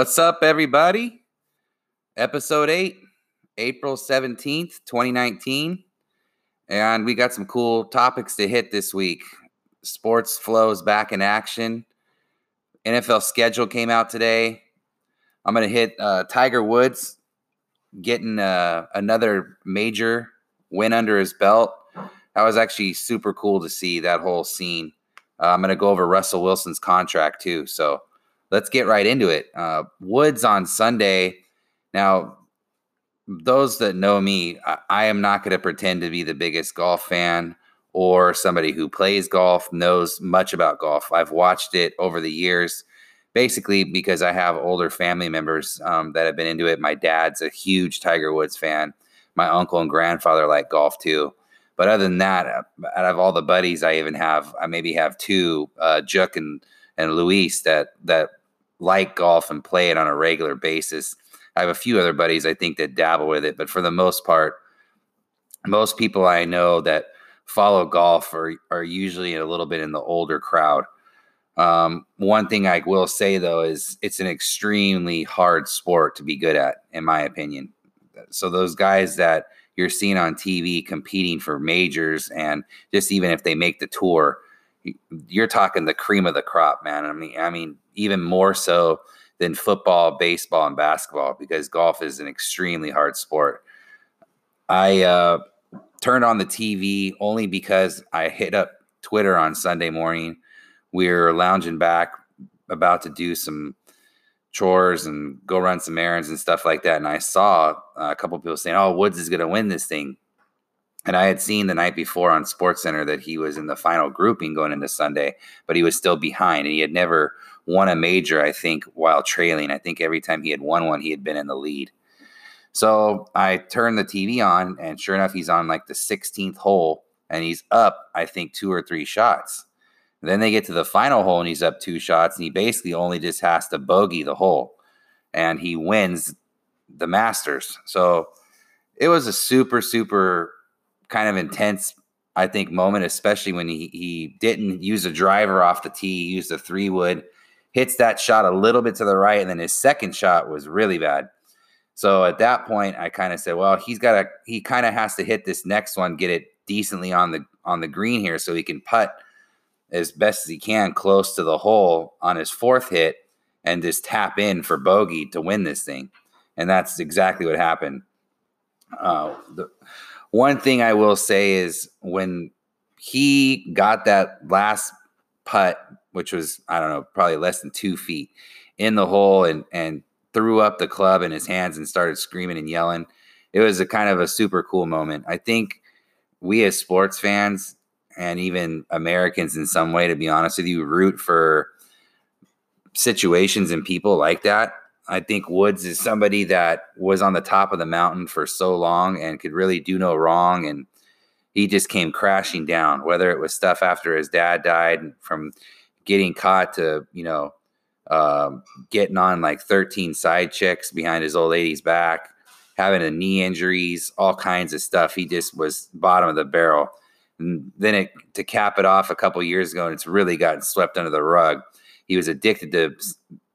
What's up, everybody? Episode 8, April 17th, 2019. And we got some cool topics to hit this week. Sports flows back in action. NFL schedule came out today. I'm going to hit uh, Tiger Woods getting uh, another major win under his belt. That was actually super cool to see that whole scene. Uh, I'm going to go over Russell Wilson's contract too. So let's get right into it. Uh, Woods on Sunday. Now, those that know me, I, I am not going to pretend to be the biggest golf fan or somebody who plays golf, knows much about golf. I've watched it over the years, basically because I have older family members um, that have been into it. My dad's a huge Tiger Woods fan. My uncle and grandfather like golf too. But other than that, uh, out of all the buddies I even have, I maybe have two, uh, Juk and and Luis that that like golf and play it on a regular basis. I have a few other buddies I think that dabble with it, but for the most part, most people I know that follow golf are are usually a little bit in the older crowd. Um, one thing I will say though is it's an extremely hard sport to be good at, in my opinion. So those guys that you're seeing on TV competing for majors and just even if they make the tour, you're talking the cream of the crop, man. I mean, I mean, even more so than football, baseball, and basketball because golf is an extremely hard sport. I uh, turned on the TV only because I hit up Twitter on Sunday morning. We are lounging back, about to do some chores and go run some errands and stuff like that. And I saw a couple people saying, "Oh, Woods is going to win this thing." And I had seen the night before on Sports Center that he was in the final grouping going into Sunday, but he was still behind and he had never won a major, I think, while trailing. I think every time he had won one, he had been in the lead. So I turned the TV on, and sure enough, he's on like the 16th hole and he's up, I think, two or three shots. And then they get to the final hole and he's up two shots, and he basically only just has to bogey the hole and he wins the Masters. So it was a super, super kind of intense, I think, moment, especially when he, he didn't use a driver off the tee, he used a three wood, hits that shot a little bit to the right, and then his second shot was really bad. So at that point, I kind of said, well, he's got to, he kind of has to hit this next one, get it decently on the on the green here, so he can putt as best as he can close to the hole on his fourth hit and just tap in for bogey to win this thing. And that's exactly what happened. Uh, the, one thing I will say is when he got that last putt, which was, I don't know, probably less than two feet in the hole and, and threw up the club in his hands and started screaming and yelling. It was a kind of a super cool moment. I think we as sports fans and even Americans in some way, to be honest with you, root for situations and people like that I think Woods is somebody that was on the top of the mountain for so long and could really do no wrong. And he just came crashing down, whether it was stuff after his dad died from getting caught to, you know, um, getting on like 13 side chicks behind his old lady's back, having a knee injuries, all kinds of stuff. He just was bottom of the barrel. And then it, to cap it off a couple years ago, and it's really gotten swept under the rug. He was addicted to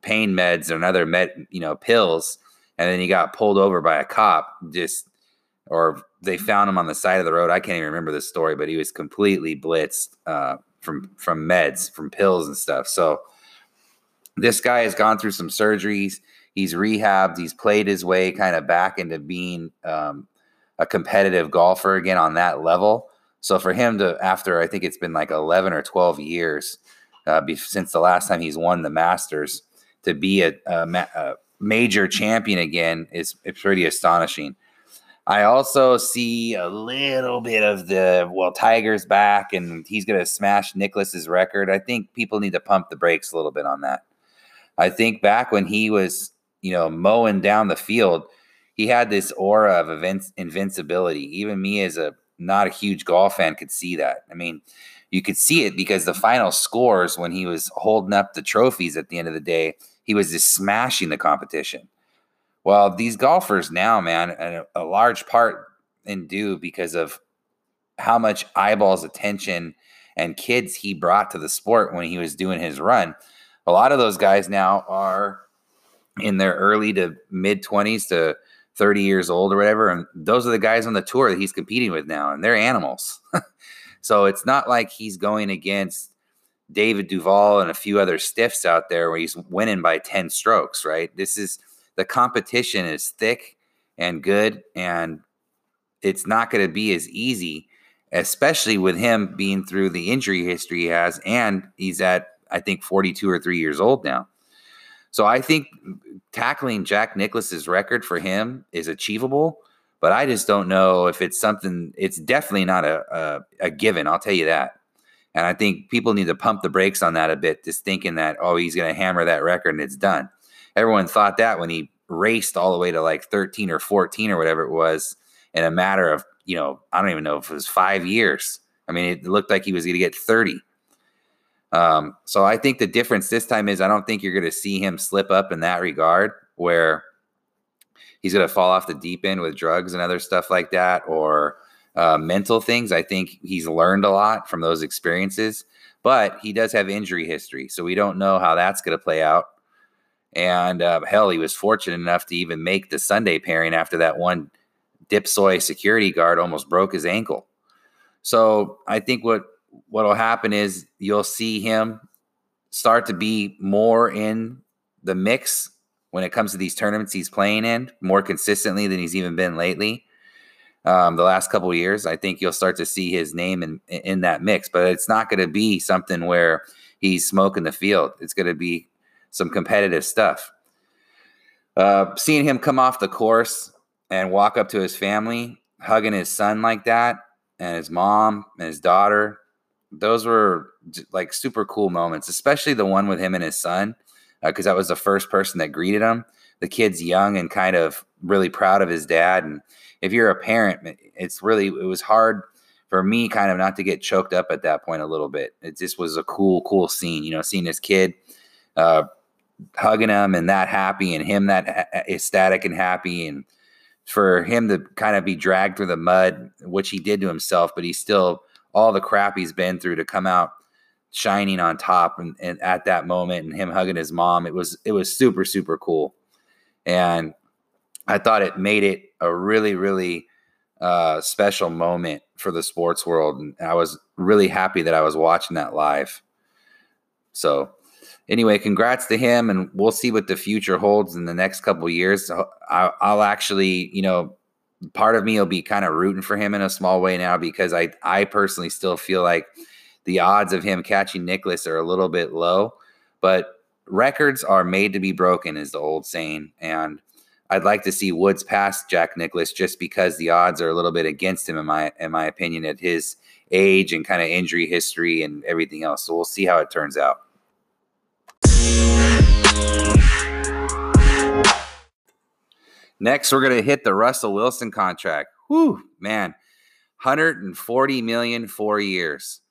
pain meds and other med, you know, pills, and then he got pulled over by a cop. Just or they found him on the side of the road. I can't even remember the story, but he was completely blitzed uh, from from meds, from pills and stuff. So this guy has gone through some surgeries. He's rehabbed. He's played his way kind of back into being um, a competitive golfer again on that level. So for him to, after I think it's been like 11 or 12 years uh, be, since the last time he's won the Masters, to be a, a, a major champion again is pretty astonishing. I also see a little bit of the well, Tiger's back and he's going to smash Nicklaus's record. I think people need to pump the brakes a little bit on that. I think back when he was, you know, mowing down the field, he had this aura of invincibility. Even me, as a not a huge golf fan, could see that. I mean, you could see it because the final scores when he was holding up the trophies at the end of the day he was just smashing the competition. Well, these golfers now, man, a, a large part in due because of how much eyeballs, attention, and kids he brought to the sport when he was doing his run. A lot of those guys now are in their early to mid 20s to 30 years old or whatever. And those are the guys on the tour that he's competing with now, and they're animals. so it's not like he's going against David Duval and a few other stiffs out there where he's winning by 10 strokes, right? This is the competition is thick and good, and it's not going to be as easy, especially with him being through the injury history he has, and he's at, I think, 42 or three years old now. So I think tackling Jack Nicklaus's record for him is achievable, but I just don't know if it's something. It's definitely not a, a, a given. I'll tell you that. And I think people need to pump the brakes on that a bit, just thinking that oh he's going to hammer that record and it's done. Everyone thought that when he raced all the way to like 13 or 14 or whatever it was in a matter of you know I don't even know if it was five years. I mean, it looked like he was going to get 30. Um, so I think the difference this time is I don't think you're going to see him slip up in that regard where he's going to fall off the deep end with drugs and other stuff like that or uh, mental things. I think he's learned a lot from those experiences, but he does have injury history. So we don't know how that's going to play out. And uh, hell, he was fortunate enough to even make the Sunday pairing after that one dipsoy security guard almost broke his ankle. So I think what what'll happen is you'll see him start to be more in the mix when it comes to these tournaments he's playing in more consistently than he's even been lately. Um, the last couple years, I think you'll start to see his name in in that mix, but it's not going to be something where he's smoking the field. It's going to be some competitive stuff. Uh, seeing him come off the course and walk up to his family, hugging his son like that, and his mom and his daughter, those were like super cool moments, especially the one with him and his son, because uh, that was the first person that greeted him. The kid's young and kind of really proud of his dad. And if you're a parent, it's really, it was hard for me kind of not to get choked up at that point a little bit. It just was a cool, cool scene, you know, seeing this kid uh, hugging him and that happy and him that ecstatic and happy. And for him to kind of be dragged through the mud, which he did to himself, but he still all the crap he's been through to come out shining on top and, and at that moment and him hugging his mom it was it was super super cool and i thought it made it a really really uh, special moment for the sports world and i was really happy that i was watching that live. So anyway congrats to him and we'll see what the future holds in the next couple years. I, i'll actually you know part of me will be kind of rooting for him in a small way now because I I personally still feel like the odds of him catching Nicklaus are a little bit low, but records are made to be broken is the old saying and I'd like to see Woods pass Jack Nicklaus just because the odds are a little bit against him in my in my opinion at his age and kind of injury history and everything else. So we'll see how it turns out. Next, we're going to hit the Russell Wilson contract. Whew, man. 140 million four years.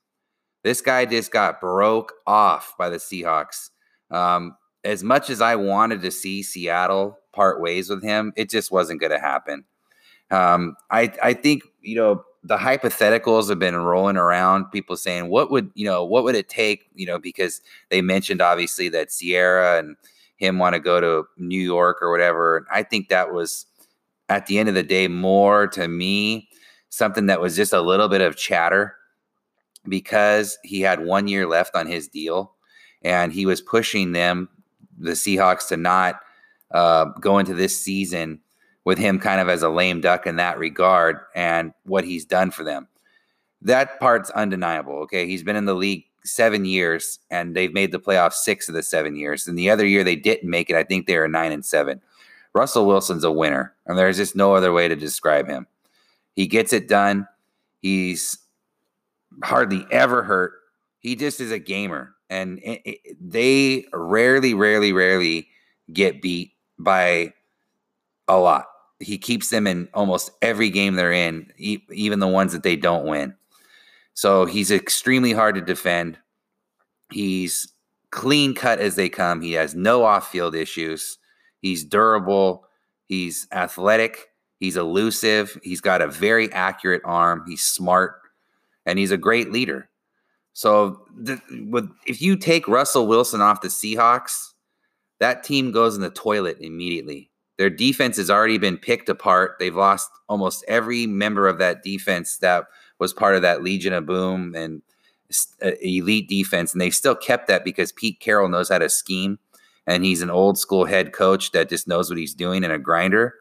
This guy just got broke off by the Seahawks. Um, as much as I wanted to see Seattle part ways with him, it just wasn't going to happen. Um, I I think you know the hypotheticals have been rolling around. People saying what would you know what would it take you know because they mentioned obviously that Ciara and him want to go to New York or whatever. I think that was at the end of the day more to me something that was just a little bit of chatter because he had one year left on his deal and he was pushing them, the Seahawks, to not uh, go into this season with him kind of as a lame duck in that regard and what he's done for them. That part's undeniable. Okay. He's been in the league seven years and they've made the playoffs six of the seven years. And the other year they didn't make it. I think they were nine and seven. Russell Wilson's a winner, and there's just no other way to describe him. He gets it done. He's hardly ever hurt. He just is a gamer, and it, it, they rarely, rarely, rarely get beat by a lot. He keeps them in almost every game they're in, even the ones that they don't win. So he's extremely hard to defend. He's clean cut as they come. He has no off field issues. He's durable. He's athletic. He's elusive. He's got a very accurate arm. He's smart. And he's a great leader. So, the, with, if you take Russell Wilson off the Seahawks, that team goes in the toilet immediately. Their defense has already been picked apart. They've lost almost every member of that defense that was part of that Legion of Boom and uh, elite defense, and they've still kept that because Pete Carroll knows how to scheme, and he's an old school head coach that just knows what he's doing and a grinder.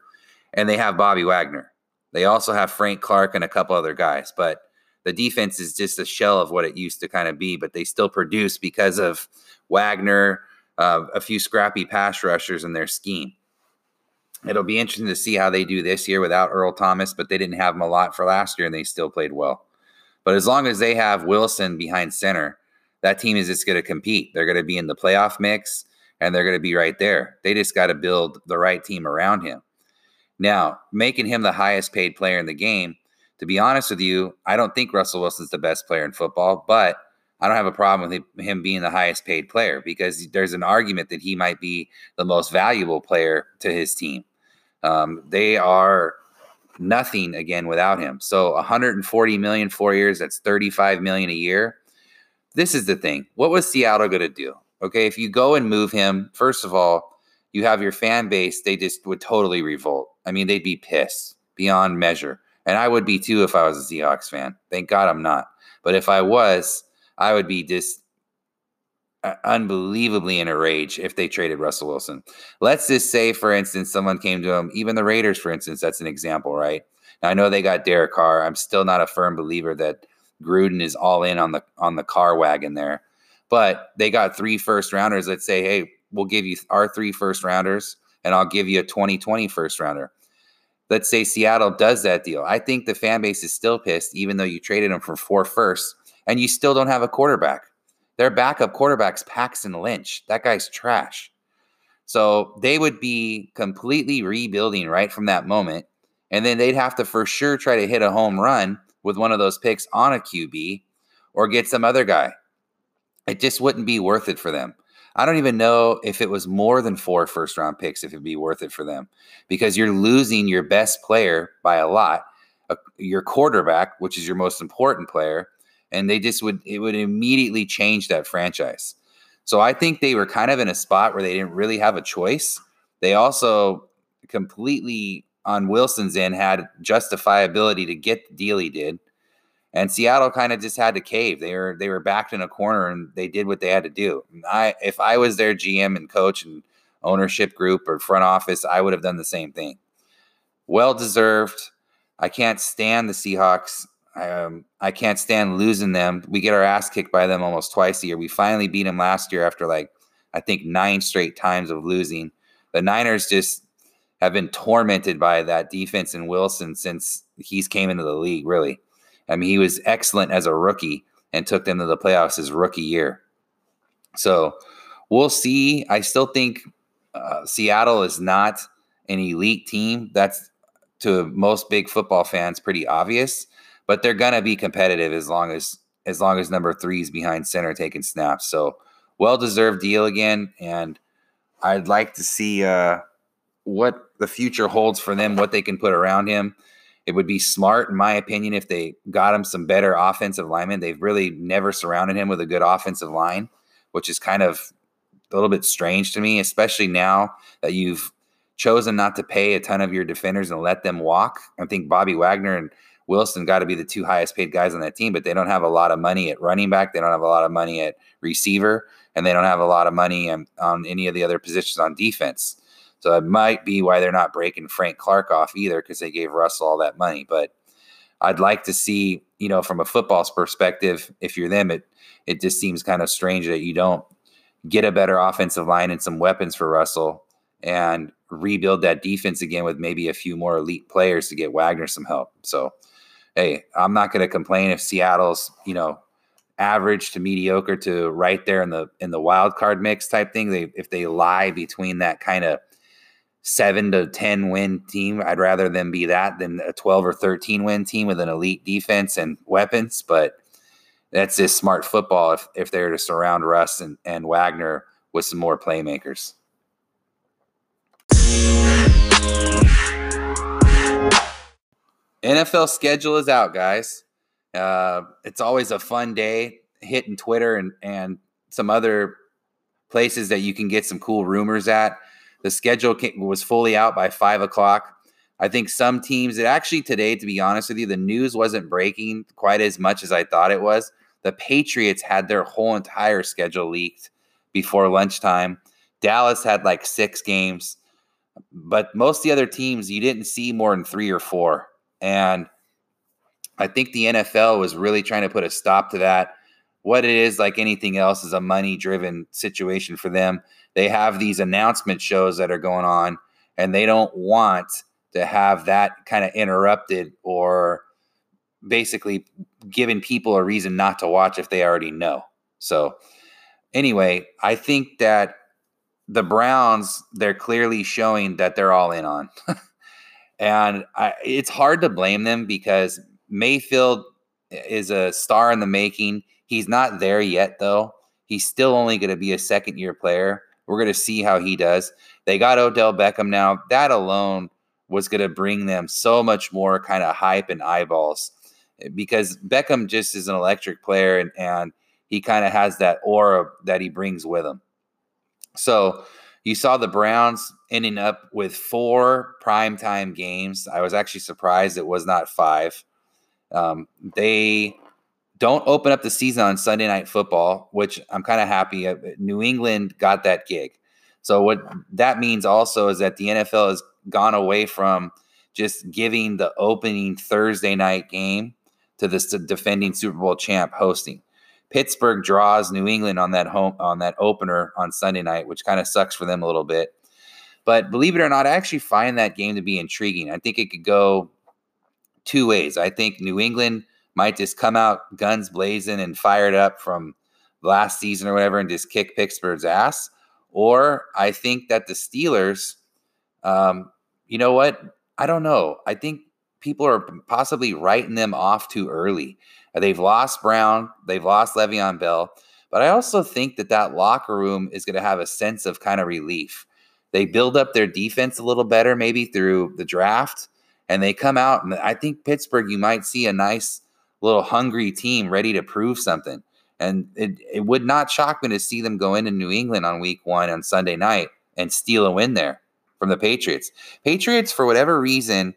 And they have Bobby Wagner. They also have Frank Clark and a couple other guys, but the defense is just a shell of what it used to kind of be. But they still produce because of Wagner, uh, a few scrappy pass rushers in their scheme. It'll be interesting to see how they do this year without Earl Thomas, but they didn't have him a lot for last year and they still played well. But as long as they have Wilson behind center, that team is just going to compete. They're going to be in the playoff mix and they're going to be right there. They just got to build the right team around him. Now, making him the highest paid player in the game, to be honest with you, I don't think Russell Wilson's the best player in football, but I don't have a problem with him being the highest paid player because there's an argument that he might be the most valuable player to his team. Um, they are nothing again without him. So 140 million four years, that's 35 million a year. This is the thing. What was Seattle going to do? Okay, if you go and move him, first of all, you have your fan base, they just would totally revolt. I mean, they'd be pissed beyond measure. And I would be too if I was a Seahawks fan. Thank God I'm not. But if I was, I would be just uh, unbelievably in a rage if they traded Russell Wilson. Let's just say, for instance, someone came to him, even the Raiders, for instance, that's an example, right? Now, I know they got Derek Carr. I'm still not a firm believer that Gruden is all in on the on the Carr wagon there. But they got three first rounders. Let's say, hey, we'll give you our three first rounders, and I'll give you a 2020 first rounder. Let's say Seattle does that deal. I think the fan base is still pissed, even though you traded them for four firsts, and you still don't have a quarterback. Their backup quarterback's Paxton Lynch. That guy's trash. So they would be completely rebuilding right from that moment. And then they'd have to for sure try to hit a home run with one of those picks on a QB or get some other guy. It just wouldn't be worth it for them. I don't even know if it was more than four first round picks, if it'd be worth it for them because you're losing your best player by a lot, uh, your quarterback, which is your most important player, and they just would it would immediately change that franchise. So I think they were kind of in a spot where they didn't really have a choice. They also completely on Wilson's end had justifiability to get the deal he did. And Seattle kind of just had to cave. They were they were backed in a corner and they did what they had to do. I if I was their GM and coach and ownership group or front office, I would have done the same thing. Well deserved. I can't stand the Seahawks um, I can't stand losing them. We get our ass kicked by them almost twice a year. We finally beat them last year after like I think nine straight times of losing. The Niners just have been tormented by that defense and Wilson since he's came into the league. Really, I mean he was excellent as a rookie and took them to the playoffs his rookie year. So we'll see. I still think uh, Seattle is not an elite team. That's to most big football fans pretty obvious but they're gonna be competitive as long as as long as number three is behind center taking snaps. So well deserved deal again, and I'd like to see uh, what the future holds for them, what they can put around him. It would be smart, in my opinion, if they got him some better offensive linemen. They've really never surrounded him with a good offensive line, which is kind of a little bit strange to me, especially now that you've chosen not to pay a ton of your defenders and let them walk. I think Bobby Wagner and Wilson got to be the two highest paid guys on that team, but they don't have a lot of money at running back. They don't have a lot of money at receiver, and they don't have a lot of money on, on any of the other positions on defense. So that might be why they're not breaking Frank Clark off either, because they gave Russell all that money. But I'd like to see, you know, from a football's perspective, if you're them, it it just seems kind of strange that you don't get a better offensive line and some weapons for Russell and rebuild that defense again with maybe a few more elite players to get Wagner some help. So hey, I'm not going to complain if Seattle's, you know, average to mediocre to right there in the in the wild card mix type thing. They if they lie between that kind of seven to ten win team, I'd rather them be that than a twelve or thirteen win team with an elite defense and weapons. But that's just smart football if if they're to surround Russ and, and Wagner with some more playmakers. NFL schedule is out, guys. Uh, it's always a fun day hitting Twitter and, and some other places that you can get some cool rumors at. The schedule was fully out by five o'clock. I think some teams, it actually today, to be honest with you, the news wasn't breaking quite as much as I thought it was. The Patriots had their whole entire schedule leaked before lunchtime. Dallas had like six games, but most of the other teams, you didn't see more than three or four. And I think the NFL was really trying to put a stop to that. What it is, like anything else, is a money driven situation for them. They have these announcement shows that are going on, and they don't want to have that kind of interrupted or basically giving people a reason not to watch if they already know. So, anyway, I think that the Browns, they're clearly showing that they're all in on. and I, it's hard to blame them because Mayfield is a star in the making. He's not there yet, though. He's still only going to be a second year player. We're going to see how he does. They got Odell Beckham now. That alone was going to bring them so much more kind of hype and eyeballs eh, because Beckham just is an electric player and, and he kind of has that aura that he brings with him. So you saw the Browns ending up with four primetime games. I was actually surprised it was not five. Um, they don't open up the season on Sunday night football, which I'm kind of happy. New England got that gig. So what that means also is that the NFL has gone away from just giving the opening Thursday night game to the defending Super Bowl champ hosting. Pittsburgh draws New England on that home on that opener on Sunday night, which kind of sucks for them a little bit. But believe it or not, I actually find that game to be intriguing. I think it could go two ways. I think New England might just come out guns blazing and fired up from last season or whatever and just kick Pittsburgh's ass. Or I think that the Steelers, um, you know what? I don't know. I think people are possibly writing them off too early. Uh, they've lost Brown, they've lost Le'Veon Bell, but I also think that that locker room is going to have a sense of kind of relief. They build up their defense a little better, maybe through the draft, and they come out. And I think Pittsburgh, you might see a nice little hungry team ready to prove something. And it, it would not shock me to see them go into New England on week one on Sunday night and steal a win there from the Patriots. Patriots, for whatever reason,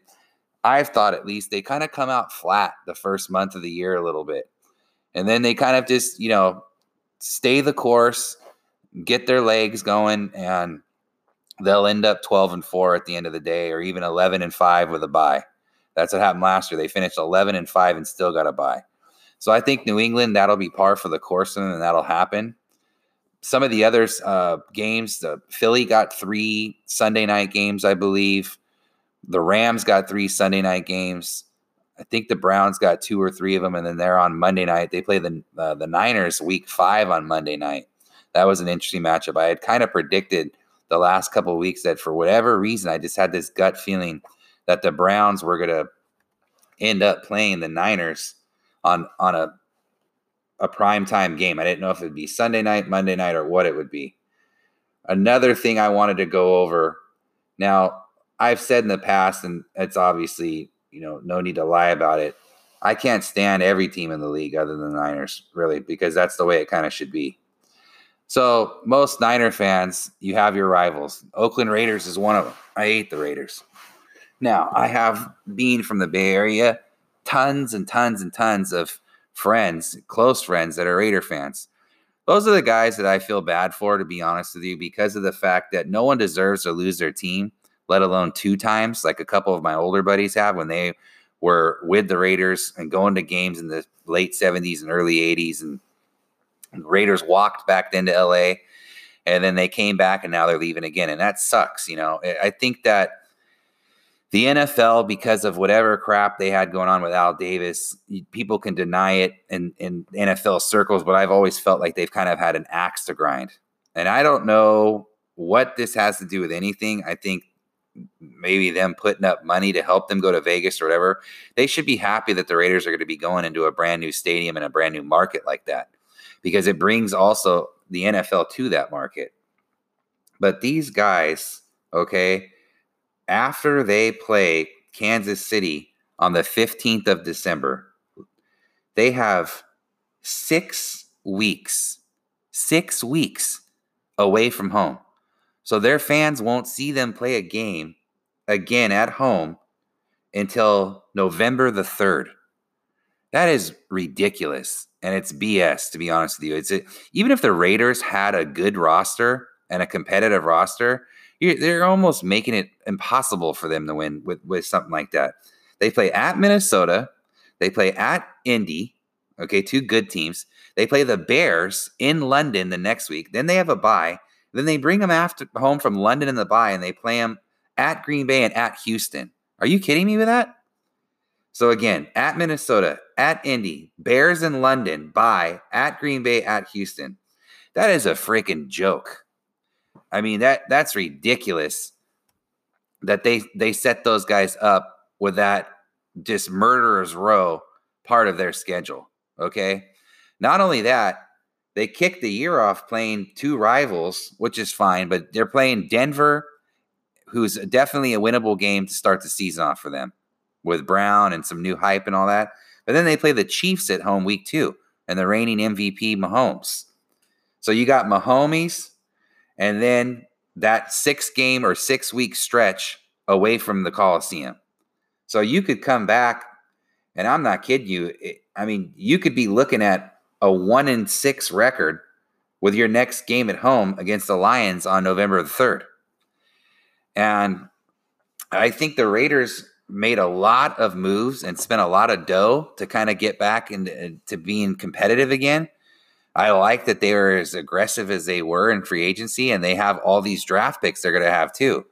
I've thought at least they kind of come out flat the first month of the year a little bit. And then they kind of just, you know, stay the course, get their legs going, and they'll end up 12 and 4 at the end of the day, or even 11 and 5 with a bye. That's what happened last year. They finished 11 and 5 and still got a bye. So I think New England, that'll be par for the course, and that'll happen. Some of the other uh, games, the Philly got three Sunday night games, I believe. The Rams got three Sunday night games. I think the Browns got two or three of them, and then they're on Monday night. They play the uh, the Niners week five on Monday night. That was an interesting matchup. I had kind of predicted the last couple weeks that for whatever reason, I just had this gut feeling that the Browns were going to end up playing the Niners on on a a prime time game. I didn't know if it'd be Sunday night, Monday night, or what it would be. Another thing I wanted to go over. Now, I've said in the past, and it's obviously, you know, no need to lie about it. I can't stand every team in the league other than the Niners, really, because that's the way it kind of should be. So, most Niner fans, you have your rivals. Oakland Raiders is one of them. I hate the Raiders. Now, I have, being from the Bay Area, tons and tons and tons of friends, close friends that are Raider fans. Those are the guys that I feel bad for, to be honest with you, because of the fact that no one deserves to lose their team, let alone two times, like a couple of my older buddies have when they were with the Raiders and going to games in the late 70s and early 80s. And, Raiders walked back into LA and then they came back and now they're leaving again. And that sucks. You know, I think that the NFL, because of whatever crap they had going on with Al Davis, people can deny it in, in NFL circles, but I've always felt like they've kind of had an axe to grind. And I don't know what this has to do with anything. I think maybe them putting up money to help them go to Vegas or whatever. They should be happy that the Raiders are going to be going into a brand new stadium and a brand new market like that because it brings also the NFL to that market. But these guys, okay, after they play Kansas City on the 15th of December, they have six weeks, six weeks away from home. So their fans won't see them play a game again at home until November the 3rd. That is ridiculous. And it's BS, to be honest with you. It's a, even if the Raiders had a good roster and a competitive roster, they're almost making it impossible for them to win with, with something like that. They play at Minnesota, they play at Indy, okay, two good teams. They play the Bears in London the next week. Then they have a bye. Then they bring them after home from London in the bye and they play them at Green Bay and at Houston. Are you kidding me with that? So again, at Minnesota, at Indy, Bears in London, bye, at Green Bay, at Houston. That is a freaking joke. I mean, that that's ridiculous that they they set those guys up with that just murderer's row part of their schedule. Okay. Not only that, they kicked the year off playing two rivals, which is fine, but they're playing Denver, who's definitely a winnable game to start the season off for them with Brown and some new hype and all that. But then they play the Chiefs at home week two and the reigning MVP Mahomes. So you got Mahomes and then that six game or six week stretch away from the Coliseum. So you could come back, and I'm not kidding you. I mean, you could be looking at a one in six record with your next game at home against the Lions on November the 3rd. And I think the Raiders made a lot of moves and spent a lot of dough to kind of get back into being competitive again. I like that they were as aggressive as they were in free agency and they have all these draft picks they're going to have too.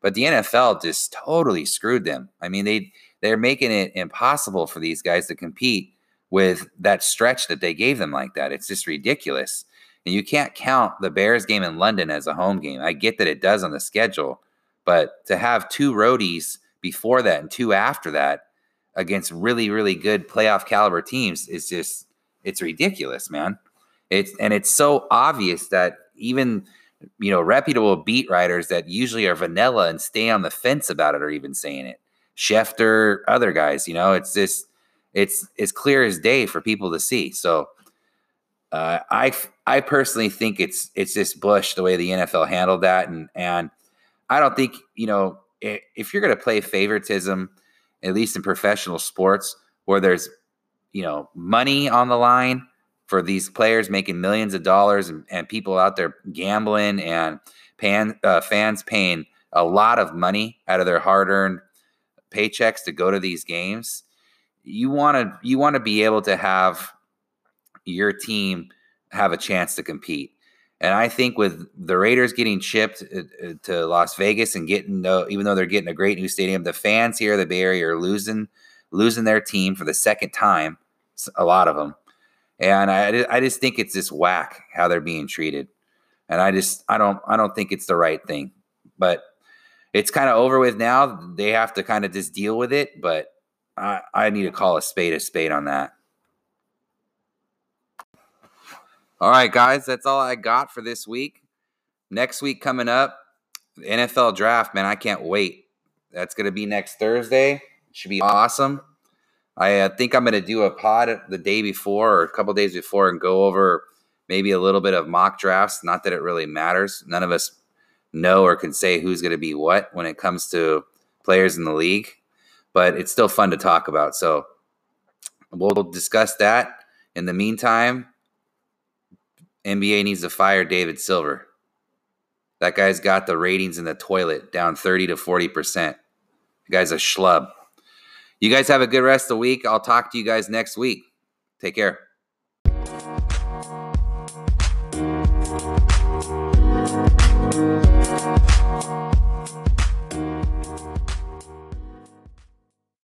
But the NFL just totally screwed them. I mean, they they're making it impossible for these guys to compete with that stretch that they gave them like that. It's just ridiculous. And you can't count the Bears game in London as a home game. I get that it does on the schedule, but to have two roadies before that and two after that against really, really good playoff caliber teams is just it's ridiculous, man. It's and it's so obvious that even you know, reputable beat writers that usually are vanilla and stay on the fence about it are even saying it. Schefter, other guys, you know, it's just it's it's clear as day for people to see. So uh, I I personally think it's it's just Bush the way the NFL handled that, and and I don't think you know if you're going to play favoritism, at least in professional sports, where there's you know money on the line for these players making millions of dollars and, and people out there gambling and pan, uh, fans paying a lot of money out of their hard-earned paychecks to go to these games you want to you want to be able to have your team have a chance to compete and I think with the Raiders getting shipped uh, uh, to Las Vegas and getting, even though they're getting a great new stadium, the fans here, the Bay Area, are losing losing their team for the second time. A lot of them, and I, I just think it's just whack how they're being treated, and I just I don't I don't think it's the right thing, but it's kind of over with now. They have to kind of just deal with it, but I I need to call a spade a spade on that. All right, guys, that's all I got for this week. Next week coming up, NFL draft, man, I can't wait. That's going to be next Thursday. It should be awesome. I uh, think I'm going to do a pod the day before or a couple days before and go over maybe a little bit of mock drafts. Not that it really matters. None of us know or can say who's going to be what when it comes to players in the league, but it's still fun to talk about. So we'll discuss that. In the meantime, NBA needs to fire David Silver. That guy's got the ratings in the toilet down 30 to 40%. The guy's a schlub. You guys have a good rest of the week. I'll talk to you guys next week. Take care.